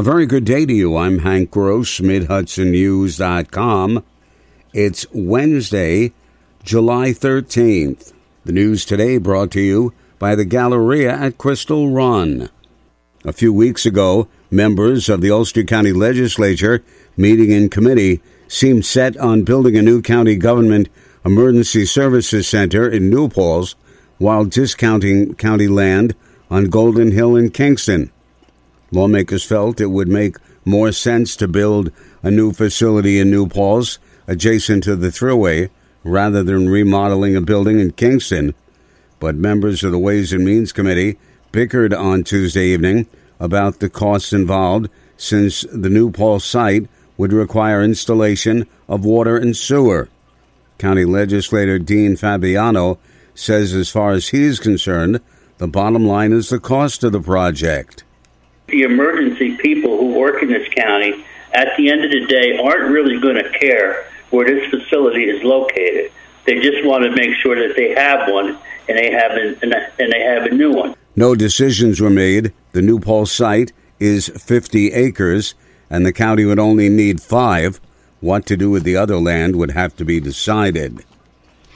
A very good day to you. I'm Hank Gross, MidHudsonNews.com. It's Wednesday, July 13th. The news today brought to you by the Galleria at Crystal Run. A few weeks ago, members of the Ulster County Legislature, meeting in committee, seemed set on building a new county government emergency services center in New Paltz while discounting county land on Golden Hill in Kingston. Lawmakers felt it would make more sense to build a new facility in New Paltz adjacent to the Thruway rather than remodeling a building in Kingston. But members of the Ways and Means Committee bickered on Tuesday evening about the costs involved since the New Paltz site would require installation of water and sewer. County Legislator Dean Fabiano says, as far as he is concerned, the bottom line is the cost of the project. The emergency people who work in this county, at the end of the day, aren't really going to care where this facility is located. They just want to make sure that they have one and they have a, and they have a new one. No decisions were made. The New Paltz site is 50 acres, and the county would only need five. What to do with the other land would have to be decided.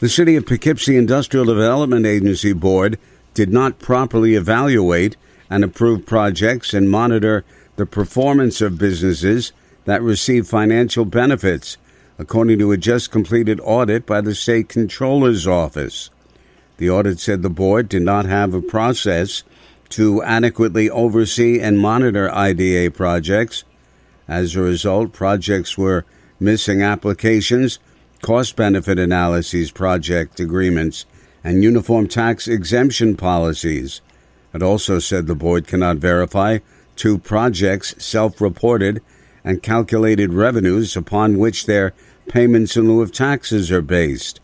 The City of Poughkeepsie Industrial Development Agency Board did not properly evaluate and approve projects and monitor the performance of businesses that receive financial benefits, according to a just completed audit by the State Comptroller's Office. The audit said the board did not have a process to adequately oversee and monitor IDA projects. As a result, projects were missing applications, cost benefit analyses, project agreements, and uniform tax exemption policies. It also said the board cannot verify two projects self reported and calculated revenues upon which their payments in lieu of taxes are based.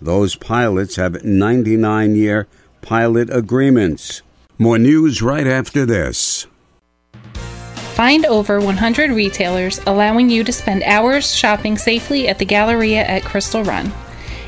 Those pilots have 99 year pilot agreements. More news right after this. Find over 100 retailers allowing you to spend hours shopping safely at the Galleria at Crystal Run.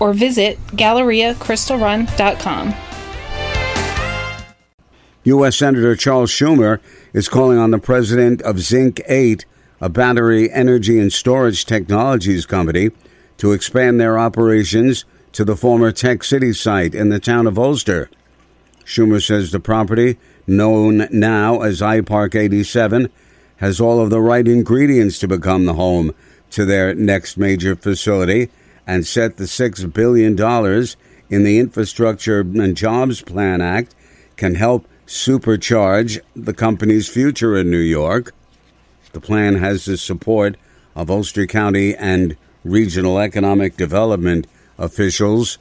or visit GalleriaCrystalRun.com. U.S. Senator Charles Schumer is calling on the president of Zinc 8, a battery energy and storage technologies company, to expand their operations to the former Tech City site in the town of Ulster. Schumer says the property, known now as iPark 87, has all of the right ingredients to become the home to their next major facility and set the $6 billion in the Infrastructure and Jobs Plan Act can help supercharge the company's future in New York. The plan has the support of Ulster County and regional economic development officials.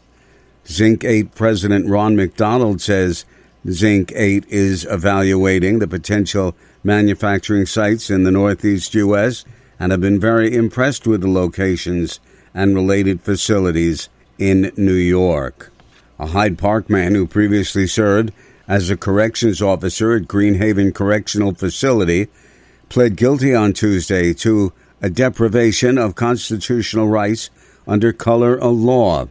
Zinc 8 President Ron MacDonald says Zinc 8 is evaluating the potential manufacturing sites in the Northeast U.S. and have been very impressed with the locations and related facilities in New York. A Hyde Park man who previously served as a corrections officer at Greenhaven Correctional Facility pled guilty on Tuesday to a deprivation of constitutional rights under color of law.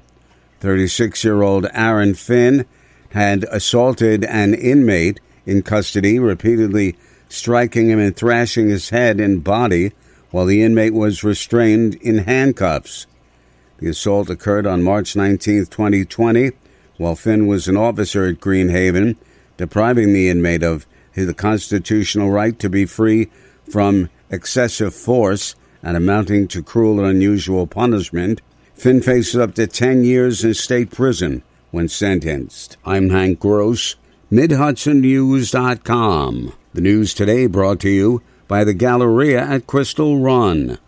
36 year old Aaron Finn had assaulted an inmate in custody, repeatedly striking him and thrashing his head and body while the inmate was restrained in handcuffs. The assault occurred on March 19, 2020, while Finn was an officer at Greenhaven, depriving the inmate of the constitutional right to be free from excessive force and amounting to cruel and unusual punishment. Finn faces up to 10 years in state prison when sentenced. I'm Hank Gross, MidHudsonNews.com. The news today brought to you by the Galleria at Crystal Run.